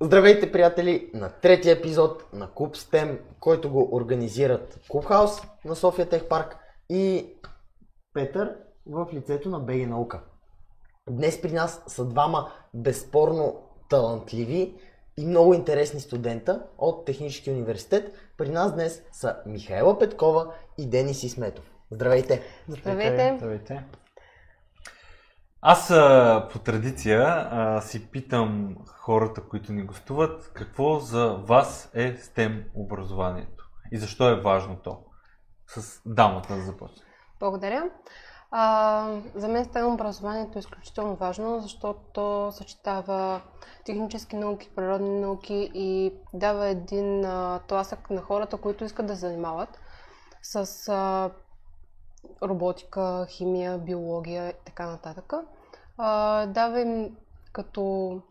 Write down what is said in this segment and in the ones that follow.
Здравейте, приятели, на третия епизод на Куб STEM, който го организират Клубхаус на София Тех Парк и Петър в лицето на БГ Наука. Днес при нас са двама безспорно талантливи и много интересни студента от Технически университет. При нас днес са Михаела Петкова и Денис Исметов. Здравейте! Здравейте! Здравейте. Аз по традиция си питам хората, които ни гостуват, какво за вас е STEM образованието и защо е важно то? С дамата да започне. Благодаря. А, за мен STEM образованието е изключително важно, защото то съчетава технически науки, природни науки и дава един а, тласък на хората, които искат да занимават с а, роботика, химия, биология и така нататък. Дава им като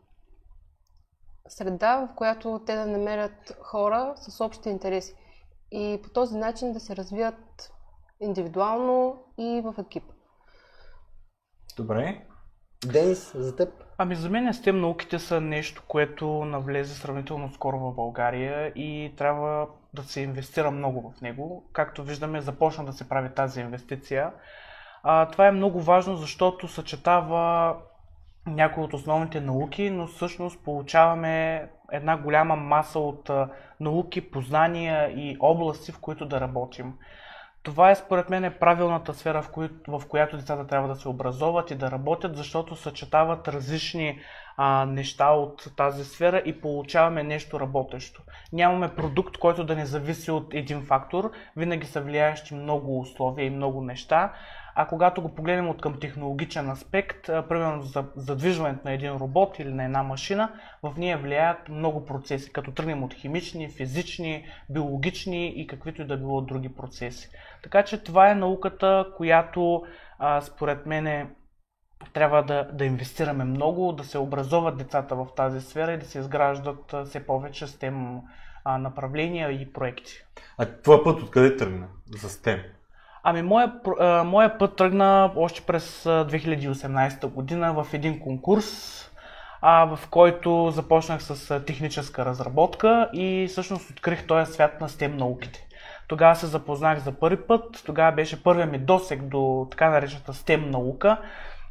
среда, в която те да намерят хора с общи интереси и по този начин да се развият индивидуално и в екип. Добре. Денис, за теб? Ами за мен STEM науките са нещо, което навлезе сравнително скоро в България и трябва да се инвестира много в него. Както виждаме, започна да се прави тази инвестиция. А, това е много важно, защото съчетава някои от основните науки, но всъщност получаваме една голяма маса от науки, познания и области, в които да работим. Това е според мен е правилната сфера, в, кои, в която децата трябва да се образоват и да работят, защото съчетават различни а, неща от тази сфера и получаваме нещо работещо. Нямаме продукт, който да не зависи от един фактор, винаги са влияещи много условия и много неща. А когато го погледнем от към технологичен аспект, примерно за задвижването на един робот или на една машина, в нея влияят много процеси, като тръгнем от химични, физични, биологични и каквито и да било други процеси. Така че това е науката, която а, според мен трябва да, да инвестираме много, да се образоват децата в тази сфера и да се изграждат все повече STEM направления и проекти. А твой път откъде тръгна за STEM? Ами, моя, моя път тръгна още през 2018 година в един конкурс, а, в който започнах с техническа разработка и всъщност открих този свят на STEM науките. Тогава се запознах за първи път, тогава беше първият ми досек до така наречената STEM наука.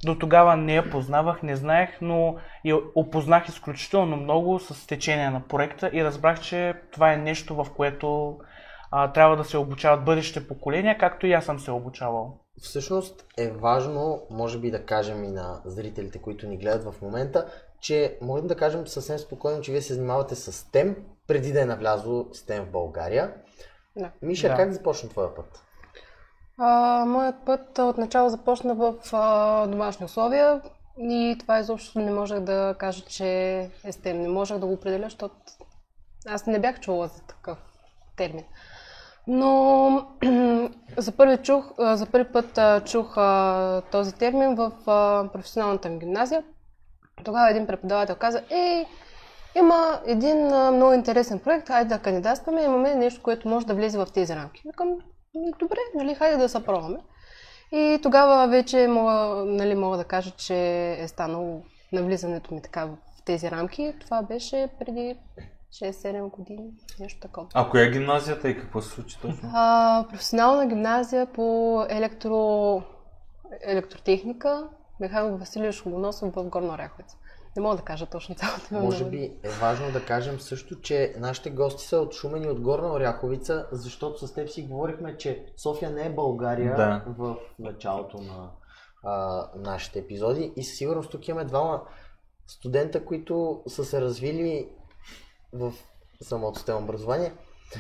До тогава не я познавах, не знаех, но я опознах изключително много с течение на проекта и разбрах, че това е нещо, в което а, трябва да се обучават бъдещите поколения, както и аз съм се обучавал. Всъщност е важно, може би да кажем и на зрителите, които ни гледат в момента, че можем да кажем съвсем спокойно, че вие се занимавате с STEM, преди да е навлязло STEM в България. Да. Миша, Да. как започна твоя път? А, моят път отначало започна в а, домашни условия и това изобщо не можех да кажа, че е STEM. Не можех да го определя, защото аз не бях чула за такъв термин. Но за първи, чух, за първи път чух този термин в професионалната ми гимназия. Тогава един преподавател каза, ей, има един много интересен проект, хайде да кандидатстваме, имаме нещо, което може да влезе в тези рамки. Викам, «Ми, добре, нали, хайде да се пробваме. И тогава вече мога, нали, мога да кажа, че е станало навлизането ми така в тези рамки. Това беше преди 6-7 години, нещо такова. А коя е гимназията и какво се случи точно? А, професионална гимназия по електро... електротехника Михаил Василиев Луносов в Горна Оряховица. Не мога да кажа точно цялото име. Може би е важно да кажем също, че нашите гости са от Шумен и от Горна Оряховица, защото с теб си говорихме, че София не е България Да. в началото на а, нашите епизоди и със сигурност тук имаме двама студента, които са се развили в самото система образование.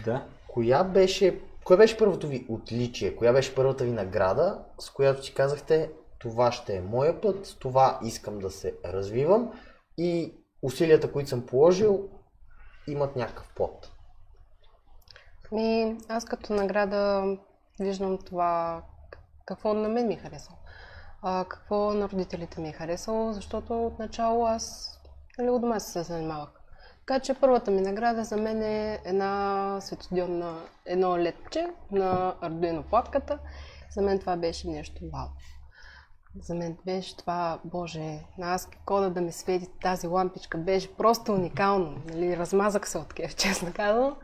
Да. Коя беше, кое беше първото ви отличие? Коя беше първата ви награда, с която си казахте, това ще е моя път, с това искам да се развивам и усилията, които съм положил, имат някакъв плод. Ми, аз като награда виждам това какво на мен ми е харесало. А, какво на родителите ми е харесало, защото отначало аз нали, от дома си се занимавах. Така че първата ми награда за мен е една светодиодна, едно ледче на Arduino платката. За мен това беше нещо вау. За мен беше това, боже, на ASCII кода да ми свети тази лампичка беше просто уникално. Нали, размазах се от кеф, честно казвам.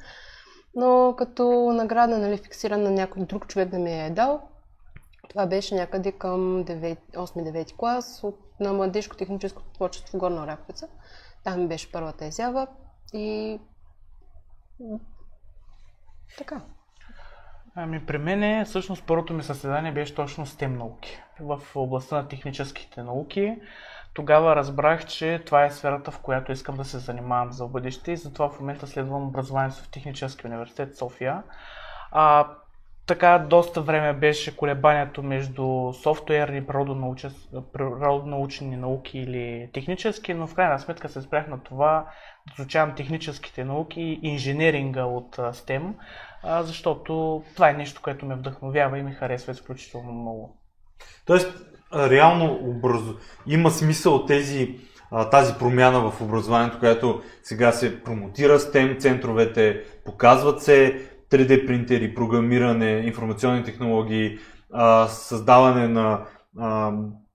Но като награда, нали, фиксиран на някой друг човек да ми е дал, това беше някъде към 8-9 клас от, на младежко техническо творчество в Горна Оряховица. Там беше първата изява и така. Ами при мен всъщност първото ми състезание беше точно STEM науки. В областта на техническите науки. Тогава разбрах, че това е сферата, в която искам да се занимавам за бъдеще и затова в момента следвам образованието в Технически университет София. А, така доста време беше колебанието между софтуерни, природонаучни науки или технически, но в крайна сметка се спрях на това да изучавам техническите науки и инженеринга от STEM, защото това е нещо, което ме вдъхновява и ми харесва изключително много. Тоест, реално образ... има смисъл тези, тази промяна в образованието, която сега се промотира STEM центровете, показват се 3D принтери, програмиране, информационни технологии, създаване на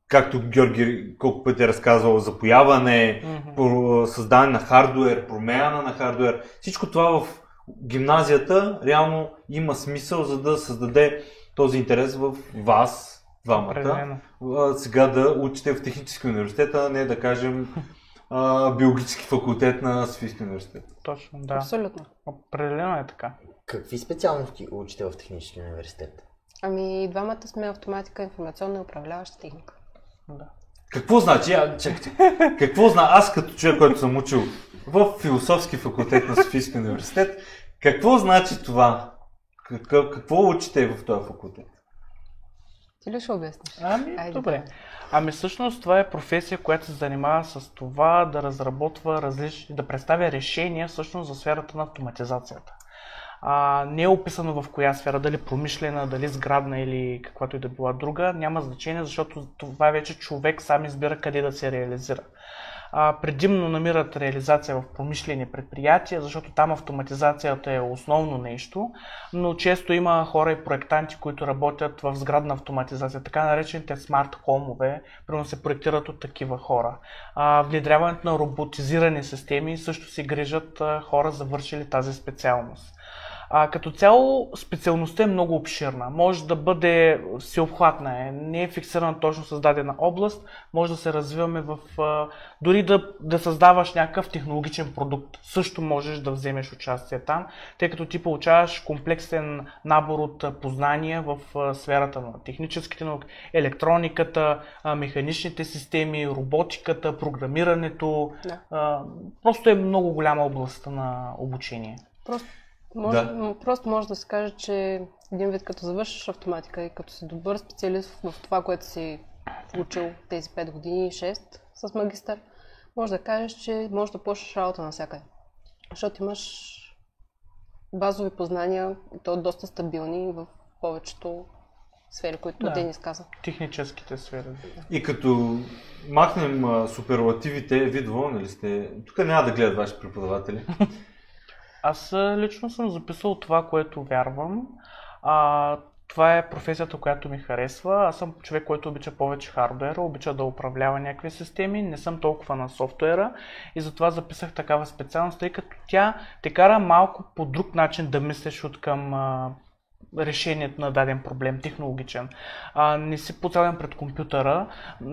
както Георги колко пъти е разказвал, запояване, mm-hmm. създаване на хардуер, промяна на хардуер. Всичко това в гимназията реално има смисъл, за да създаде този интерес в вас, двамата. Определено. Сега да учите в Технически университет, а не да кажем биологически факултет на Софийския университет. Точно, да. Абсолютно. Определено е така. Какви специалности учите в Технически университет? Ами, двамата сме автоматика, информационна и управляваща техника. Да. Какво значи? А, чак, чак. Какво зна? Аз като човек, който съм учил в философски факултет на Софийския университет, какво значи това? Какво, какво учите в този факултет? Ти ли ще обясниш? Ами, Айде, добре. Ами всъщност това е професия, която се занимава с това да разработва различни, да представя решения всъщност за сферата на автоматизацията. А, не е описано в коя сфера, дали промишлена, дали сградна или каквато и да била друга, няма значение, защото това вече човек сам избира къде да се реализира а, предимно намират реализация в промишлени предприятия, защото там автоматизацията е основно нещо, но често има хора и проектанти, които работят в сградна автоматизация, така наречените смарт хомове, примерно се проектират от такива хора. А, внедряването на роботизирани системи също си грижат хора, завършили тази специалност. А, като цяло специалността е много обширна. Може да бъде всеобхватна, е, не е фиксирана точно с дадена област, може да се развиваме в... А, дори да, да създаваш някакъв технологичен продукт, също можеш да вземеш участие там, тъй като ти получаваш комплексен набор от познания в а, сферата на техническите науки, електрониката, а, механичните системи, роботиката, програмирането. Да. А, просто е много голяма област на обучение. Просто може, да. Просто може да се каже, че един вид като завършиш автоматика и като си добър специалист в това, което си учил тези 5 години и 6 с магистър, може да кажеш, че може да почнеш работа навсякъде. Защото имаш базови познания, то доста стабилни в повечето сфери, които да. Денис каза. Техническите сфери. И като махнем а, суперлативите, вие доволни ли сте? Тук няма да гледат ваши преподаватели. Аз лично съм записал това, което вярвам. А, това е професията, която ми харесва. Аз съм човек, който обича повече хардуера, обича да управлява някакви системи, не съм толкова на софтуера и затова записах такава специалност, тъй като тя те кара малко по друг начин да мислиш от към а, решението на даден проблем, технологичен. А, не си подсаден пред компютъра.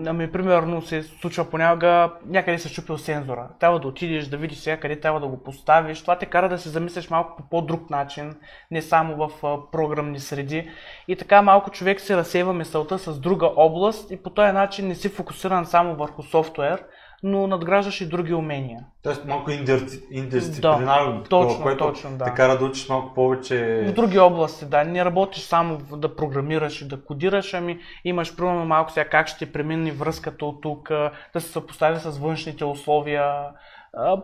Ами, примерно се случва понякога някъде се чупил сензора. Трябва да отидеш да видиш сега къде трябва да го поставиш. Това те кара да се замислиш малко по по-друг начин, не само в програмни среди. И така малко човек се разсейва мисълта с друга област и по този начин не си фокусиран само върху софтуер, но надграждаш и други умения. Тоест малко интердисциплинарно, да, точно, което точно, да. те кара да учиш малко повече... В други области, да. Не работиш само да програмираш и да кодираш, ами имаш примерно малко сега как ще премине връзката от тук, да се съпостави с външните условия.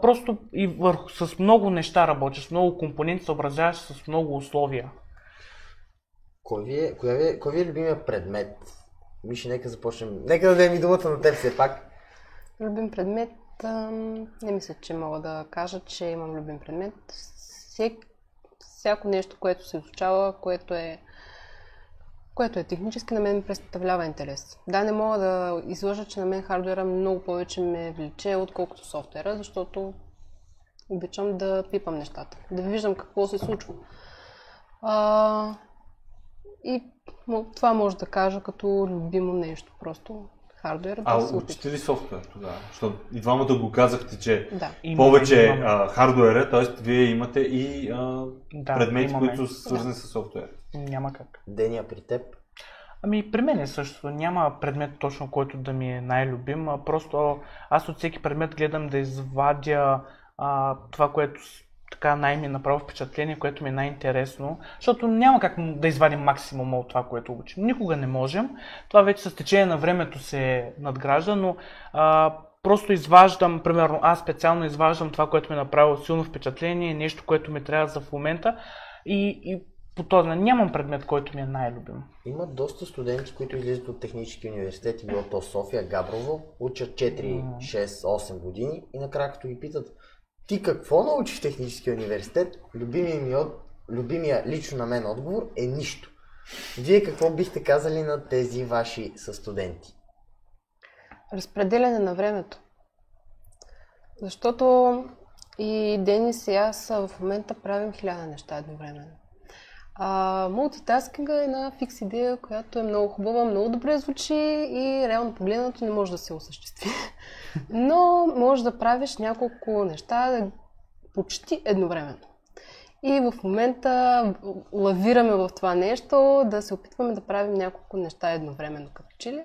Просто и върху, с много неща работиш, с много компоненти, съобразяваш с много условия. Кой ви е, кой ви е, кой ви е любимия предмет? Миши, нека започнем. Нека да дадем и думата на теб все пак. Любим предмет, не мисля, че мога да кажа, че имам любим предмет. Всяко нещо, което се изучава, което е което е технически, на мен представлява интерес. Да, не мога да излъжа, че на мен хардуера много повече ме влече, отколкото софтуера, защото обичам да пипам нещата, да виждам какво се случва. А, и това може да кажа като любимо нещо, просто хардуер А да опитам. учите ли софтуер тогава? Защото и двамата го казахте, че Да. Повече имаме. а, хардуера, т.е. вие имате и а, Да, предмети, имаме. които са свързани с софтуер. Няма как. Деня при теб. Ами при мен е също. Няма предмет точно, който да ми е най-любим. А просто аз от всеки предмет гледам да извадя а, това, което така най- ми направи впечатление, което ми е най-интересно. Защото няма как да извадим максимума от това, което учим. Никога не можем. Това вече с течение на времето се надгражда, но а, просто изваждам, примерно аз специално изваждам това, което ми е направило силно впечатление, нещо, което ми трябва за в момента и, и по този нямам предмет, който ми е най-любим. Има доста студенти, които излизат от технически университети, било то София, Габрово, учат 4, 6, 8 години и накрая като ги питат ти какво научи в технически университет, любимия, ми от... любимия лично на мен отговор е нищо. Вие какво бихте казали на тези ваши състуденти? Разпределяне на времето. Защото и Денис и аз в момента правим хиляда неща едновременно. А, мултитаскинга е една фикс идея, която е много хубава, много добре звучи и реално погледнато не може да се осъществи. Но може да правиш няколко неща почти едновременно. И в момента лавираме в това нещо, да се опитваме да правим няколко неща едновременно като че ли.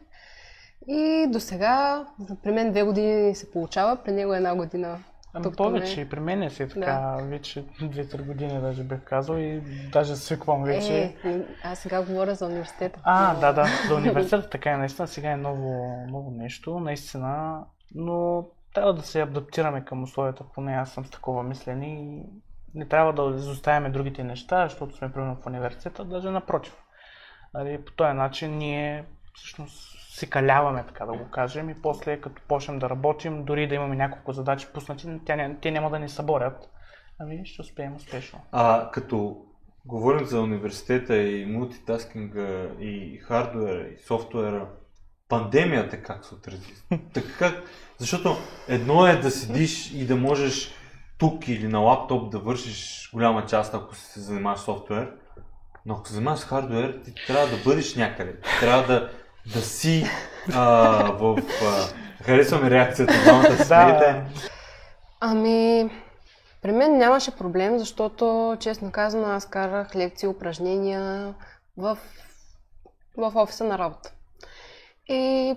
И до сега, при мен две години се получава, при него една година. Ами тук повече, и при мен е си така, вече 2-3 години даже бих казал и даже свиквам вече. Е, аз сега говоря за университета. А, Но- да, да, за университета така е наистина, сега е ново, ново нещо, наистина, но трябва да се адаптираме към условията, поне аз съм с такова мислене и не трябва да изоставяме другите неща, защото сме примерно в университета, даже напротив. Нали, по този начин ние всъщност се каляваме, така да го кажем, и после като почнем да работим, дори да имаме няколко задачи пуснати, ня- те няма да ни съборят, ами ще успеем успешно. А като говорим за университета и мултитаскинга и хардуера и софтуера, пандемията как се отрази? Така, защото едно е да седиш и да можеш тук или на лаптоп да вършиш голяма част, ако се занимаваш с софтуер, но ако се занимаваш с хардуер, ти трябва да бъдеш някъде. Ти трябва да, да си а, в... А, харесваме реакцията на двамата се смеете. Ами, при мен нямаше проблем, защото, честно казано, аз карах лекции, упражнения в, в офиса на работа. И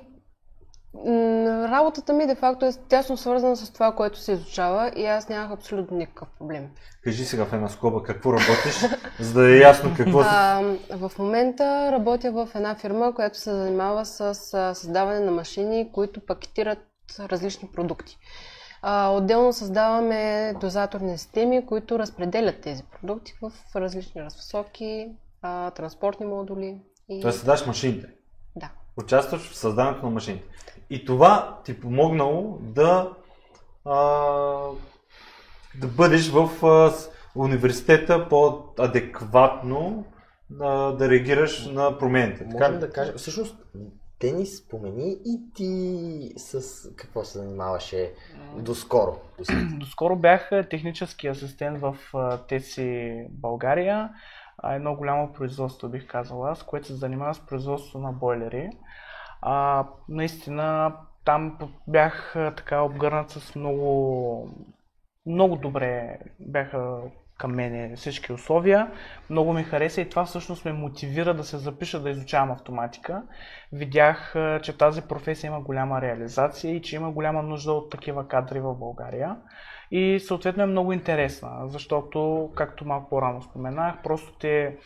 работата ми, де факто, е тясно свързана с това, което се изучава и аз нямах абсолютно никакъв проблем. Кажи сега в една скоба какво работиш, за да е ясно какво А, в момента работя в една фирма, която се занимава с създаване на машини, които пакетират различни продукти. А, отделно създаваме дозаторни системи, които разпределят тези продукти в различни разфасовки, а, транспортни модули. И... Тоест създаваш машините. Участваш в създаването на машините. И това ти помогнало да, а, да бъдеш в а, университета по-адекватно а, да реагираш на промените. Така Можем ли? да кажем, всъщност, Денис спомени и ти с какво се занимаваше доскоро. Доскоро бях технически асистент в ТЕСИ България, а, едно голямо производство бих казал аз, което се занимава с производство на бойлери. А, наистина там бях така обгърнат с много, много добре бяха към мене всички условия. Много ми хареса и това всъщност ме мотивира да се запиша да изучавам автоматика. Видях, че тази професия има голяма реализация и че има голяма нужда от такива кадри в България. И съответно е много интересна, защото, както малко по-рано споменах, просто те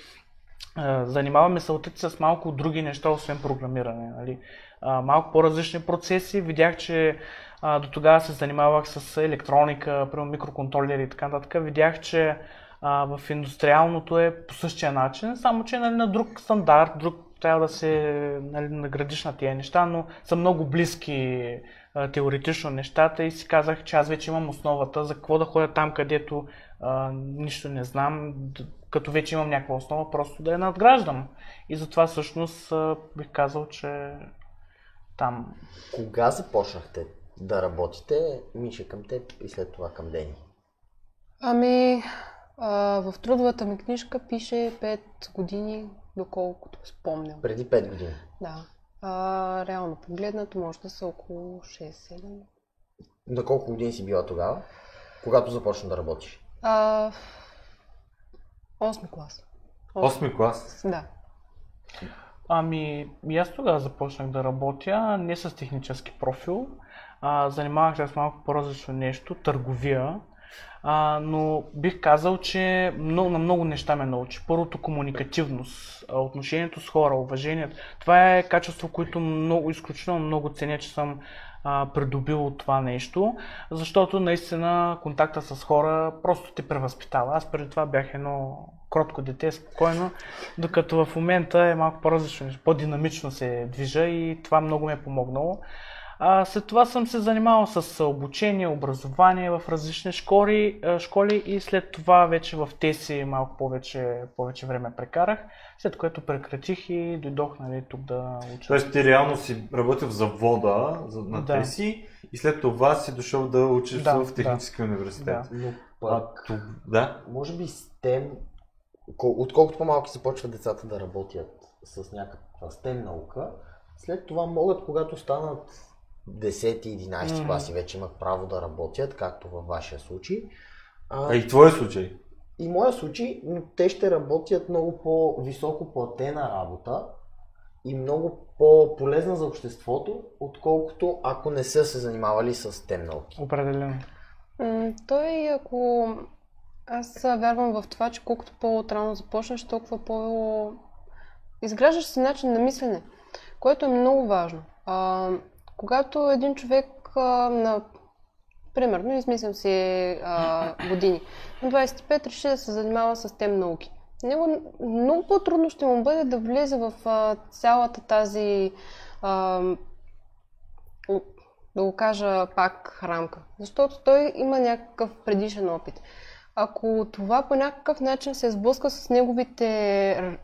занимава мисълта ти с малко други неща, освен програмиране. Нали? А, малко по-различни процеси. Видях, че а, до тогава се занимавах с електроника, примерно микроконтролери и така нататък. Видях, че а, в индустриалното е по същия начин, само че нали, на друг стандарт, друг трябва да се нали, наградиш на тия неща, но са много близки а, теоретично нещата и си казах, че аз вече имам основата, за какво да ходя там, където а, нищо не знам, като вече имам някаква основа, просто да я надграждам. И затова всъщност бих казал, че там Кога започнахте да работите, Миша към теб и след това към Дени? Ами, а, в трудовата ми книжка пише 5 години, доколкото спомням. Преди 5 години. Да. А, реално погледнато може да са около 6-7. На колко години си била тогава, когато започна да работиш? А, 8 клас. Осми клас. Да. Ами, и аз тогава започнах да работя, не с технически профил. А, занимавах се с малко по-различно нещо, търговия. А, но бих казал, че много, на много неща ме научи. Първото комуникативност, отношението с хора, уважението. Това е качество, което много, изключително много ценя, че съм а, придобил от това нещо, защото наистина контакта с хора просто те превъзпитава. Аз преди това бях едно кротко дете, спокойно, докато в момента е малко по-различно, по-динамично се движа и това много ми е помогнало. А, след това съм се занимавал с обучение, образование в различни школи, а, школи и след това вече в тези малко повече, повече време прекарах, след което прекратих и дойдох нали, тук да уча. Тоест ти реално си работил в завода за- на Да. Теси и след това си дошъл да учиш Да, в технически университет. Да. Но А, пък, ту- да. може би STEM, кол- отколкото по-малки започват децата да работят с някаква STEM наука, след това могат, когато станат 10 и 11 Мгм. класи, вече имат право да работят, както във вашия случай. А, А и твой случай. И моя случай, но те ще работят много по-високо платена работа и много по-полезна за обществото, отколкото ако не са се занимавали с тем науки. Определено. М, Той, ако... Аз вярвам в това, че колкото по-отрано започнеш, толкова по... Изграждаш си начин на мислене, което е много важно. А, когато един човек а, на... Примерно, измислям си а, години. На 25 реши да се занимава с тем науки. Него много по-трудно ще му бъде да влезе в а, цялата тази а, да го кажа пак рамка. Защото той има някакъв предишен опит. Ако това по някакъв начин се сблъска с неговите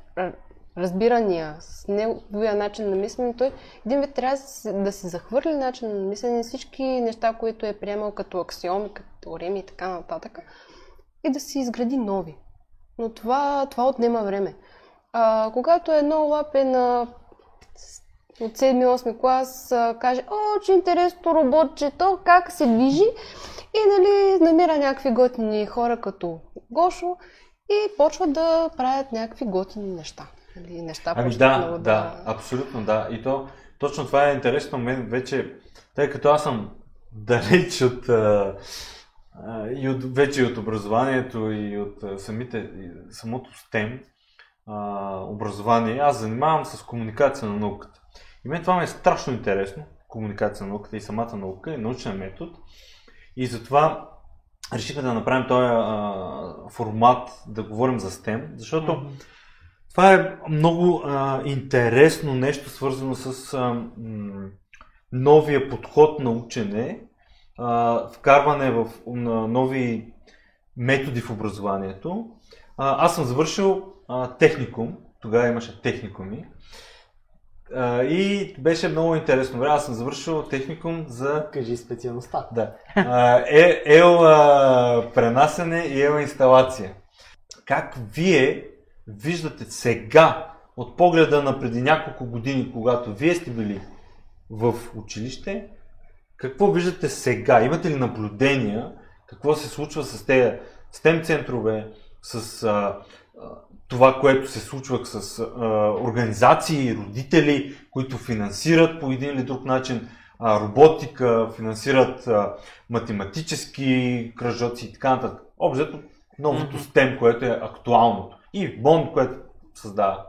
разбирания, с неговия начин на мислене, той един вид трябва да се, захвърли начин на мислене, всички неща, които е приемал като аксиоми, като теореми и така нататък, и да си изгради нови. Но това, това отнема време. А, когато едно лапе на от 7-8 клас каже, о, че интересно роботче, то как се движи и нали, намира някакви готини хора като Гошо и почва да правят някакви готини неща. Нали, неща Ами да, много да, абсолютно да. И то, точно това е интересно мен вече, тъй като аз съм далеч от, а, а, и от вече и от образованието и от а, самите, и самото STEM а, образование, аз занимавам с комуникация на науката. И мен това ми е страшно интересно, комуникация на науката и самата наука и научен метод. И затова решихме да направим този а, формат, да говорим за STEM, защото Мгм. Това е много а, интересно нещо, свързано с а, м, новия подход на учене, а, вкарване в на нови методи в образованието. А, аз съм завършил а, техникум, тогава имаше техникуми. А, и беше много интересно. Време. Аз съм завършил техникум за Кажи специалността. да. А, е, ел а, пренасене и ел инсталация. Как вие виждате сега, от погледа на преди няколко години, когато вие сте били в училище, какво виждате сега? Имате ли наблюдения? Какво се случва с тези STEM центрове, с а, а, това, което се случва с а, организации, родители, които финансират по един или друг начин а, роботика, финансират а, математически кръжоци и така нататък. Обзето новото. STEM, което е актуалното. И Бонд, което създава.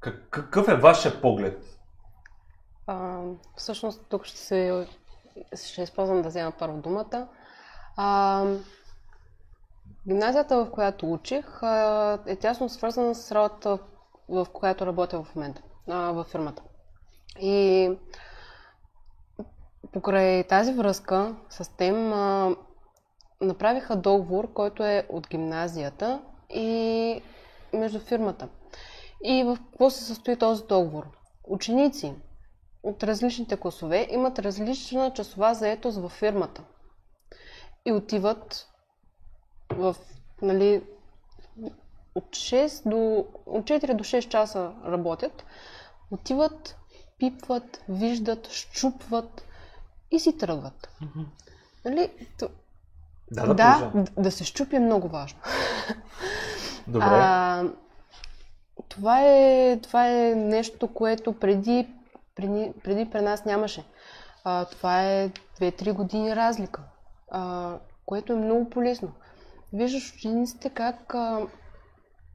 Как- Какъв е вашия поглед? А, всъщност тук ще, се, ще използвам да взема първо думата. А, гимназията, в която учих, е тясно свързана с работата, в която работя в момента, във фирмата. И покрай тази връзка с тем а, направиха договор, който е от гимназията и между фирмата. И в какво се състои този договор? Ученици от различните класове имат различна часова заетост във фирмата. И отиват в, нали, от 6 до, от 4 до 6 часа работят, отиват, пипват, виждат, щупват и си тръгват. Нали, Да, да, да, да се щупи е много важно. Добре. А, това, е, това е нещо, което преди, преди, преди при нас нямаше. А, това е 2-3 години разлика, а, което е много полезно. Виждаш учениците как а,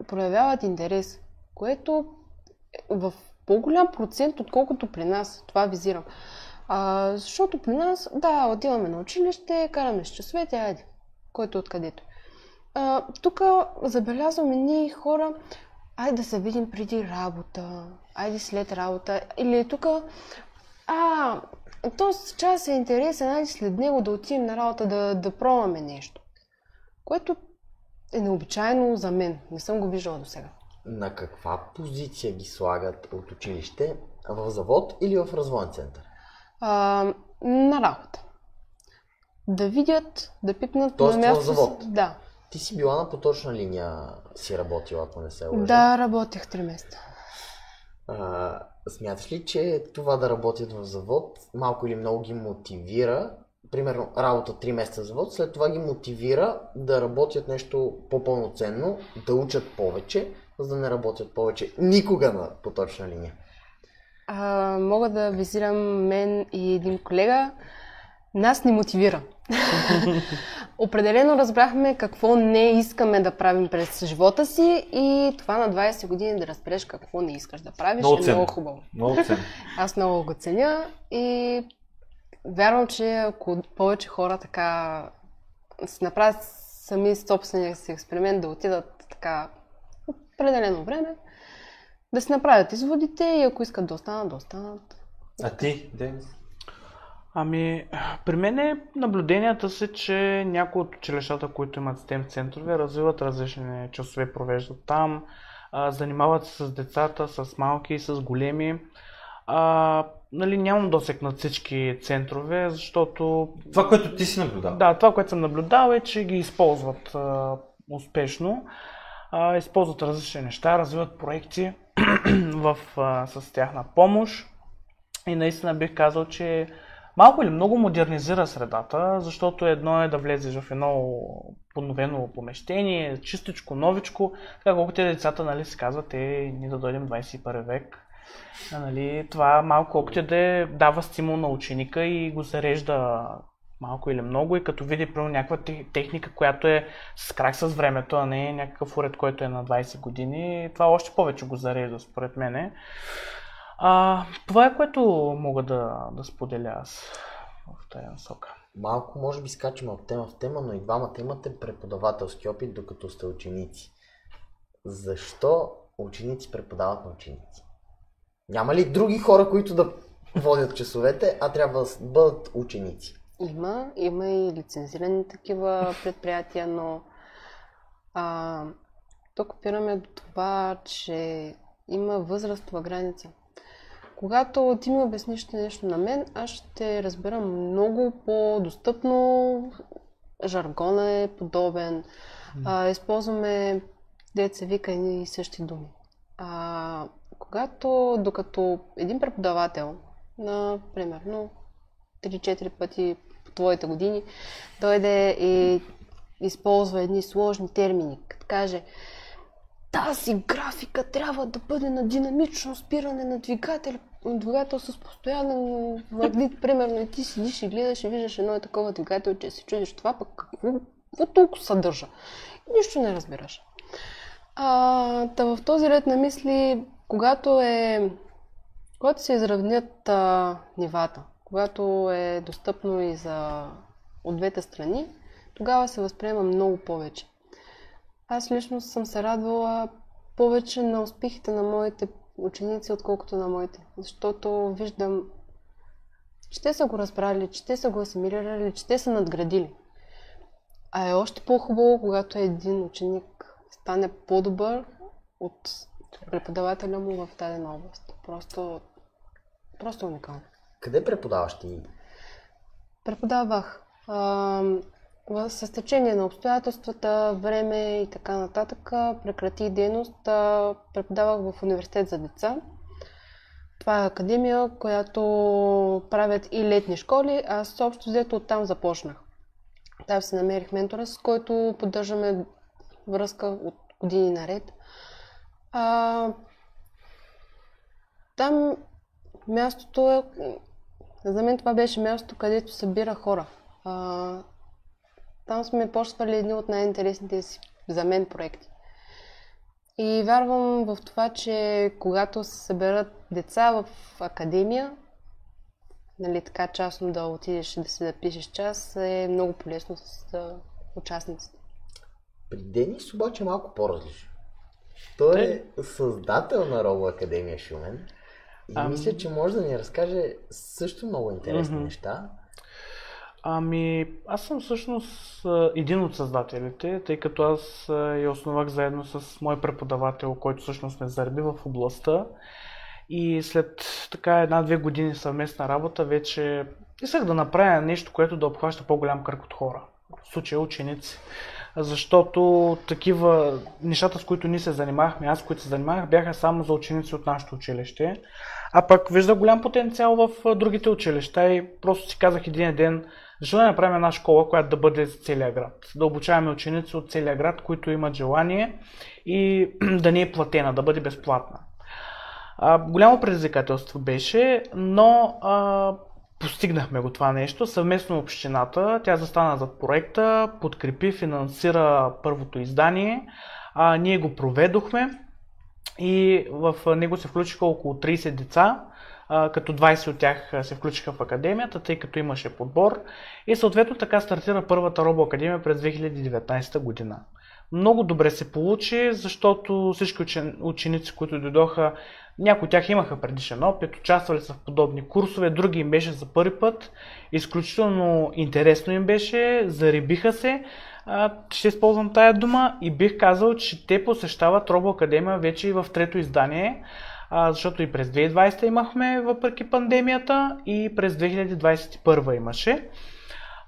проявяват интерес, което е в по-голям процент, отколкото при нас. Това визирам. А, защото при нас, да, отиваме на училище, караме с часовете, айде, който откъдето. А, тук забелязвам едни хора, айде да се видим преди работа, айде след работа, или тук, а, този час е интересен, айде след него да отидем на работа да, да пробваме нещо. Което е необичайно за мен. Не съм го виждала до сега. На каква позиция ги слагат от училище? В завод или в развоен център? А, на работа. Да видят, да пипнат Тоест на в място. завод? Да. Ти си била на поточна линия, си работила, ако не се лъжа. Да, работех 3 месеца. А, смяташ ли, че това да работят в завод малко или много ги мотивира? Примерно работа 3 месеца завод, след това ги мотивира да работят нещо по-пълноценно, да учат повече, за да не работят повече никога на поточна линия. А, мога да визирам мен и един колега. Нас ни мотивира. Определено разбрахме какво не искаме да правим през живота си и това на 20 години да разбереш какво не искаш да правиш Много е много хубаво. Много. Аз много го ценя и вярвам, че ако повече хора така си направят сами собствения си експеримент да отидат така определено време, да си направят изводите и ако искат да останат, да останат. А ти, Денис? Ами, при мен е наблюденията си, че някои от училищата, които имат STEM центрове, развиват различни часове, провеждат там, а, занимават се с децата, с малки и с големи. А, нали, нямам досек на всички центрове, защото Това, което ти си наблюдава. да, това, което съм наблюдал е, че ги използват а, успешно. А, използват различни неща, развиват проекти в, а, с тяхна помощ. И наистина бих казал, че малко или много модернизира средата, защото едно е да влезеш в едно подновено помещение, чистичко, новичко, така колкото децата нали, си казват, е, ние да дойдем в 21 век. Нали, това малко колкото да е, дава стимул на ученика и го зарежда малко или много и като види примерно някаква те- техника, която е с крак с времето, а не някакъв уред, който е на 20 години, това още повече го зарежда според мене. А, това е което мога да, да споделя аз в тази насока. Малко може би скачаме от тема в тема, но и двамата имате преподавателски опит, докато сте ученици. Защо ученици преподават на ученици? Няма ли други хора, които да водят часовете, а трябва да бъдат ученици? Има, има и лицензирани такива предприятия, но а, тук опираме до това, че има възрастова граница. Когато ти ми обясниш нещо на мен, аз ще разбера много по-достъпно. Жаргона е подобен. А, използваме, деца вика, едни и същи думи. А, когато, докато един преподавател, на примерно 3-4 пъти твоите години, дойде и използва едни сложни термини, като каже тази графика трябва да бъде на динамично спиране на двигател, двигател с постоянен магнит, примерно, и ти седиш и гледаш и виждаш едно е такова двигател, че се чудиш това пък какво, какво толкова съдържа. Нищо не разбираш. А, та в този ред на мисли, когато е когато се изравнят а, нивата, когато е достъпно и за от двете страни, тогава се възприема много повече. Аз лично съм се радвала повече на успехите на моите ученици, отколкото на моите. Защото виждам, че те са го разбрали, че те са го асимилирали, че те са надградили. А е още по-хубаво, когато един ученик стане по-добър от преподавателя му в дадена област. Просто, просто уникално. Къде преподаваш ти? Преподавах а, с течение на обстоятелствата, време и така нататък. Прекратих дейност. А, преподавах в университет за деца. Това е академия, която правят и летни школи. Аз общо взето оттам започнах. Там се намерих ментора, с който поддържаме връзка от години наред. А, там мястото е... За мен това беше мястото, където събира хора. А, там сме почвали едни от най-интересните си за мен проекти. И вярвам в това, че когато се съберат деца в академия, нали, така частно да отидеш и да се запишеш час, е много полезно с а, участниците. При Денис обаче е малко по-различно. Той е създател на Робо Академия Шумен. Ам. мисля, че може да ни разкаже също много интересни Мгм. неща. Ами, аз съм всъщност а, един от създателите, тъй като аз а, я основах заедно с мой преподавател, който всъщност ме зареби в областта. И след така една-две години съвместна работа вече исках да направя нещо, което да обхваща по-голям кръг от хора. В случая ученици. Защото такива нещата, с които ние се занимахме, аз, които се занимавах, бяха само за ученици от нашето училище. А пък вижда голям потенциал в другите училища и просто си казах един ден, защо да направим една школа, която да бъде за целия град? Да обучаваме ученици от целия град, които имат желание и да не е платена, да бъде безплатна. А, голямо предизвикателство беше, но а, постигнахме го това нещо. Съвместно общината, тя застана зад проекта, подкрепи, финансира първото издание. А, ние го проведохме и в него се включиха около 30 деца, като 20 от тях се включиха в академията, тъй като имаше подбор. И съответно така стартира първата Робо Академия през 2019 година. Много добре се получи, защото всички учен... ученици, които дойдоха, някои от тях имаха предишен опит, участвали са в подобни курсове, други им беше за първи път. Изключително интересно им беше, зарибиха се. А, ще използвам тая дума и бих казал, че те посещават Робо Академия вече и в трето издание, а, защото и през 2020 имахме, въпреки пандемията, и през 2021 имаше.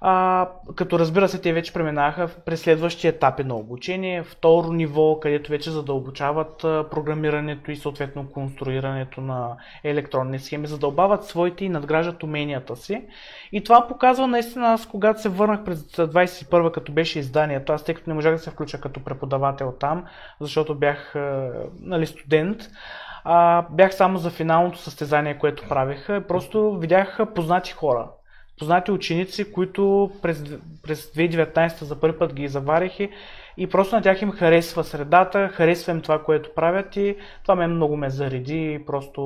А, като разбира се, те вече преминаха през следващи етапи на обучение, второ ниво, където вече задълбочават програмирането и съответно конструирането на електронни схеми, задълбават своите и надграждат уменията си. И това показва наистина, аз когато се върнах през 21 като беше изданието, аз тъй като не можах да се включа като преподавател там, защото бях нали, студент, а, бях само за финалното състезание, което правеха. Просто видях познати хора познати ученици, които през, през 2019 за първи път ги заварих и, и просто на тях им харесва средата, харесва им това, което правят и това ме много ме зареди и просто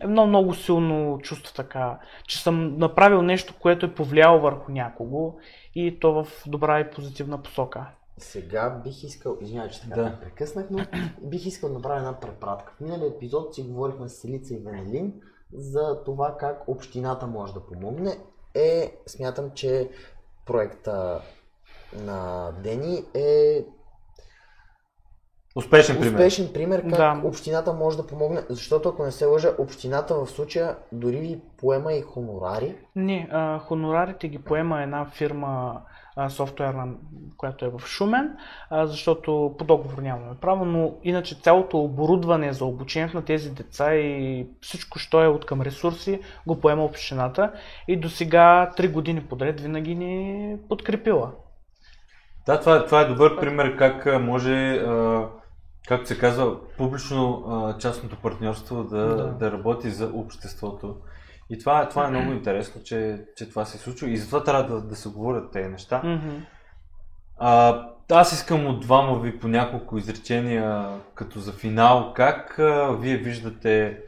е много, много силно чувство така, че съм направил нещо, което е повлияло върху някого и то в добра и позитивна посока. Сега бих искал, извинявай, че така Да. прекъснах, но бих искал да направя една препратка. В миналия епизод си говорихме с Елица и Венелин за това как общината може да помогне. Е, смятам, че проекта на Дени е Успешен пример. успешен пример как Да. общината може да помогне, защото ако не се лъжа, общината в случая дори ви поема и хонорари. Не, а, хонорарите ги поема една фирма софтуерна, която е в Шумен, защото по договор нямаме право, но иначе цялото оборудване за обучението на тези деца и всичко, що е от към ресурси, го поема общината и до сега 3 години подред винаги ни е подкрепила. Да, това, е- това е добър пример как може, а, както се казва, публично-частното партньорство Да. да. да работи за обществото. И това, това е много интересно, че, че това се случва и затова трябва да, да се говорят тези неща. А, аз искам от двама ви по няколко изречения, като за финал, как а, вие виждате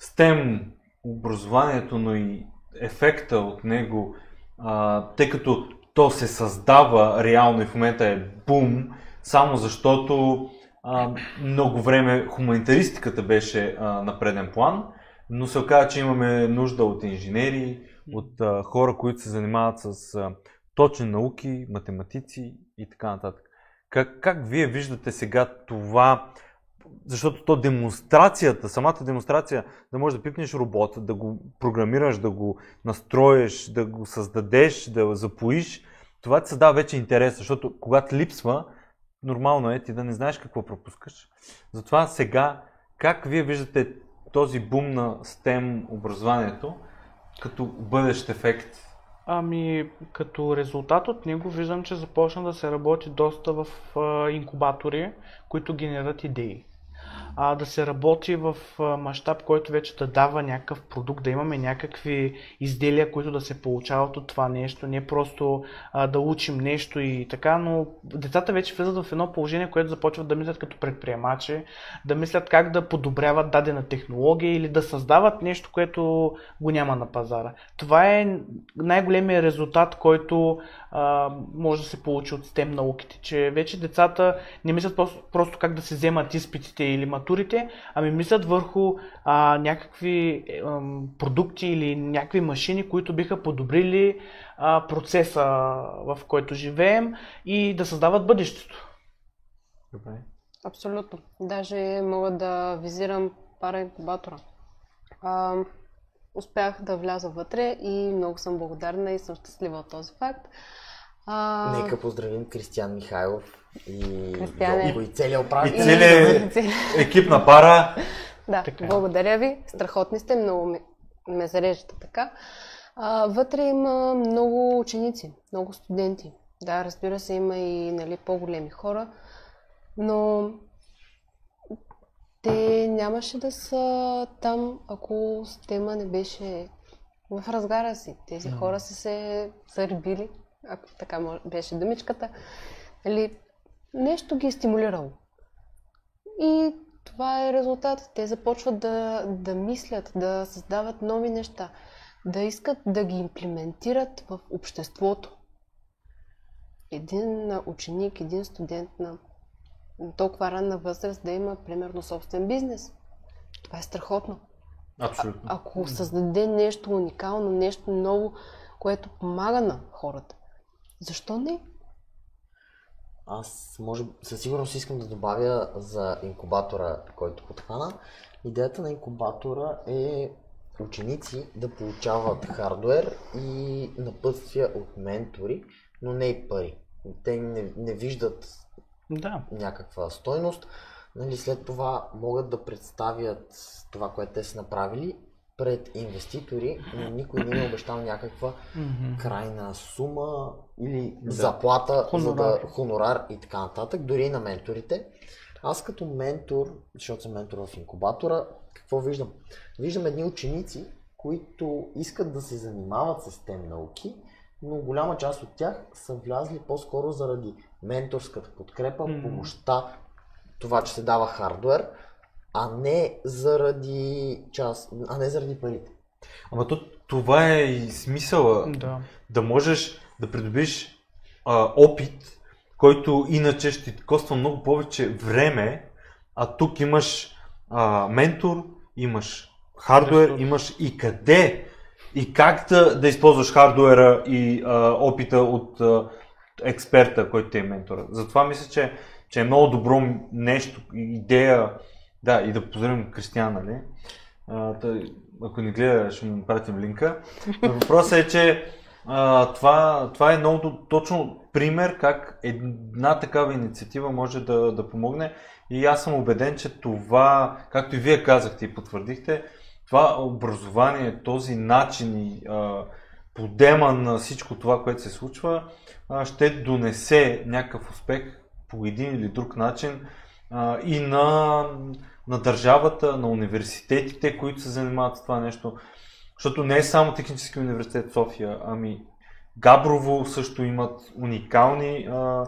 STEM образованието, но и ефекта от него, а, тъй като то се създава реално и в момента е бум, само защото а, много време хуманитаристиката беше а, на преден план. Но се оказа, че имаме нужда от инженери, от а, хора, които се занимават с а, точни науки, математици и така нататък. Как, как вие виждате сега това, защото то демонстрацията, самата демонстрация, да можеш да пипнеш робот, да го програмираш, да го настроиш, да го създадеш, да запоиш, това ти създава вече интерес, защото когато липсва, нормално е ти да не знаеш какво пропускаш. Затова сега, как вие виждате този бум на STEM образованието като бъдещ ефект? Ами, като резултат от него виждам, че започна да се работи доста в а, инкубатори, които генерират идеи а, да се работи в мащаб, който вече да дава някакъв продукт, да имаме някакви изделия, които да се получават от това нещо, не просто а, да учим нещо и така, но децата вече влизат в едно положение, което започват да мислят като предприемачи, да мислят как да подобряват дадена технология или да създават нещо, което го няма на пазара. Това е най-големият резултат, който а, може да се получи от STEM науките, че вече децата не мислят просто, просто как да се вземат изпитите или матурите, ами мислят върху а, някакви а, продукти или някакви машини, които биха подобрили а, процеса, в който живеем и да създават бъдещето. Добре. Абсолютно. Даже мога да визирам пара инкубатора. А, успях да вляза вътре и много съм благодарна и съм щастлива от този факт. А... Нека поздравим Кристиан Михайлов и Кристиане. и целият управител. И целият екип на пара. да, така. благодаря ви. Страхотни сте, много ме, ме зареждате така. А, вътре има много ученици, много студенти. Да, разбира се, има и нали, по-големи хора, но те нямаше да са там, ако тема не беше в разгара си. Тези хора са се заребили, ако така беше думичката. Нали, нещо ги е стимулирало. И това е резултат. Те започват да, да мислят, да създават нови неща, да искат да ги имплементират в обществото. Един ученик, един студент на толкова ранна възраст да има, примерно, собствен бизнес. Това е страхотно. Абсолютно. А, ако създаде нещо уникално, нещо ново, което помага на хората, защо не? Аз може, със сигурност искам да добавя за инкубатора, който подхвана. Идеята на инкубатора е ученици да получават хардвер и напътствия от ментори, но не и пари. Те не, не виждат да. някаква стойност. Нали, след това могат да представят това, което те са направили пред инвеститори, но никой не е обещал някаква mm-hmm. крайна сума или да. заплата, хонорар. за да хонорар и така нататък, дори и на менторите. Аз като ментор, защото съм ментор в инкубатора, какво виждам? Виждам едни ученици, които искат да се занимават с тем науки, но голяма част от тях са влязли по-скоро заради менторската подкрепа, mm-hmm. помощта, това, че се дава хардвер, а не заради част, а не заради парите. Ама то, това е и смисъла. Да. Да можеш да придобиш а, опит, който иначе ще ти коства много повече време, а тук имаш а, ментор, имаш хардвер, Ресурс. имаш и къде и как да, да използваш хардуера и а, опита от а, експерта, който е ментора. Затова мисля, че, че е много добро нещо, идея, да, и да поздравим Кристиан, нали? А, тъй, ако не гледа, ще му пратим линка. Въпросът е, че а, това, това е много точно пример как една такава инициатива може да, да помогне. И аз съм убеден, че това, както и вие казахте и потвърдихте, това образование, този начин и подема на всичко това, което се случва, а, ще донесе някакъв успех по един или друг начин а, и на, на държавата, на университетите, които се занимават с това нещо. Защото не е само Технически университет София, ами Габрово също имат уникални а,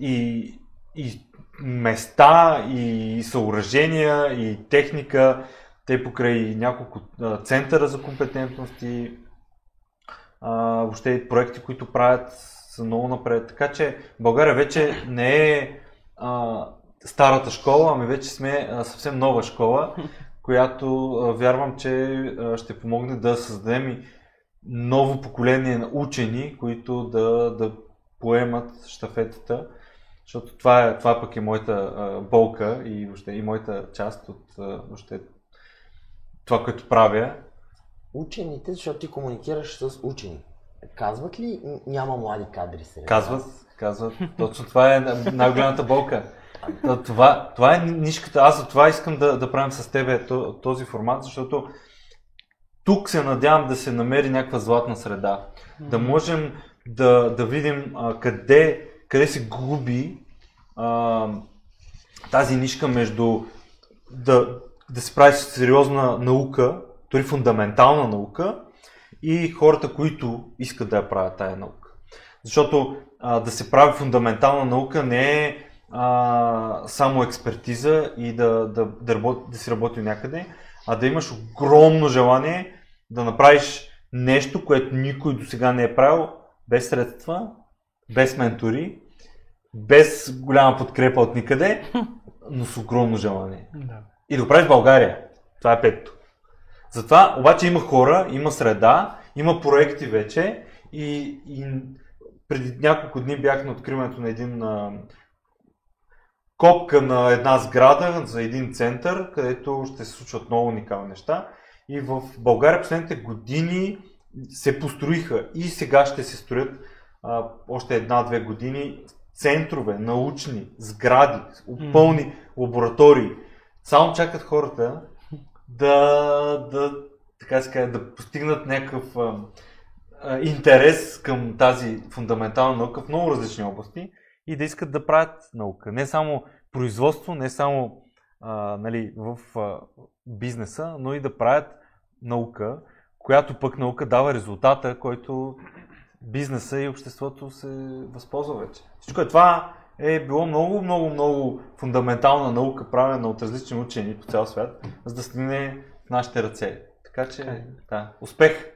и, и места, и съоръжения, и техника. Те покрай няколко а, центъра за компетентности, а, въобще проекти, които правят са много напред. Така че България вече не е а, старата школа, ами вече сме съвсем нова школа. която вярвам, че ще помогне да създадем и ново поколение на учени, които да, да поемат щафетата, защото това, е, това пък е моята а, болка и, въобще, и моята част от а, въобще, това, което правя. Учените, защото ти комуникираш с учени. Казват ли няма млади кадри сред Казват, казват, точно това е най- най-голямата болка. То- Това, това е нишката. Аз за това искам да, да правим с тебе то- този формат, защото тук се надявам да се намери някаква златна среда. Да можем да, да видим а, къде, къде се губи а, тази нишка между да, да се прави сериозна наука, дори фундаментална наука и хората, които искат да я правят тая наука. Защото а, да се прави фундаментална наука не е а, само експертиза и да, да, да, работи, да си работи някъде, а да имаш огромно желание да направиш нещо, което никой до сега не е правил, без средства, без ментори, без голяма подкрепа от никъде, но с огромно желание. Да. И да го правиш в България. Това е петото. Затова обаче има хора, има среда, има проекти вече и, и преди няколко дни бях на откриването на един копка на една сграда за един център, където ще се случват много уникални неща. И в България последните години се построиха и сега ще се строят а, още една-две години центрове, научни, сгради, пълни лаборатории. Само чакат хората да, да, така се да постигнат някакъв а, а, интерес към тази фундаментална наука в много различни области и да искат да правят наука. Не само производство, не само а, нали, в а, бизнеса, но и да правят наука, която пък наука дава резултата, който бизнеса и обществото се възползва вече. Всичко е това е било много, много, много фундаментална наука, правена от различни учени по цял свят, за да стигне в нашите ръце. Така че, да, успех!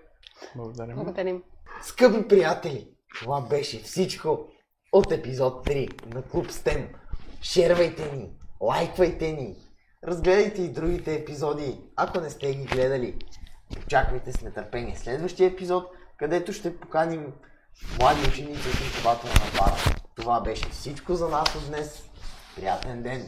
Благодарим. Благодарим. Скъпи приятели, това беше всичко от епизод 3 на Клуб STEM. Шервайте ни, лайквайте ни, разгледайте и другите епизоди, ако не сте ги гледали. Очаквайте с нетърпение следващия епизод, където ще поканим млади ученици от инкубатора на пара. Това беше всичко за нас от днес. Приятен ден!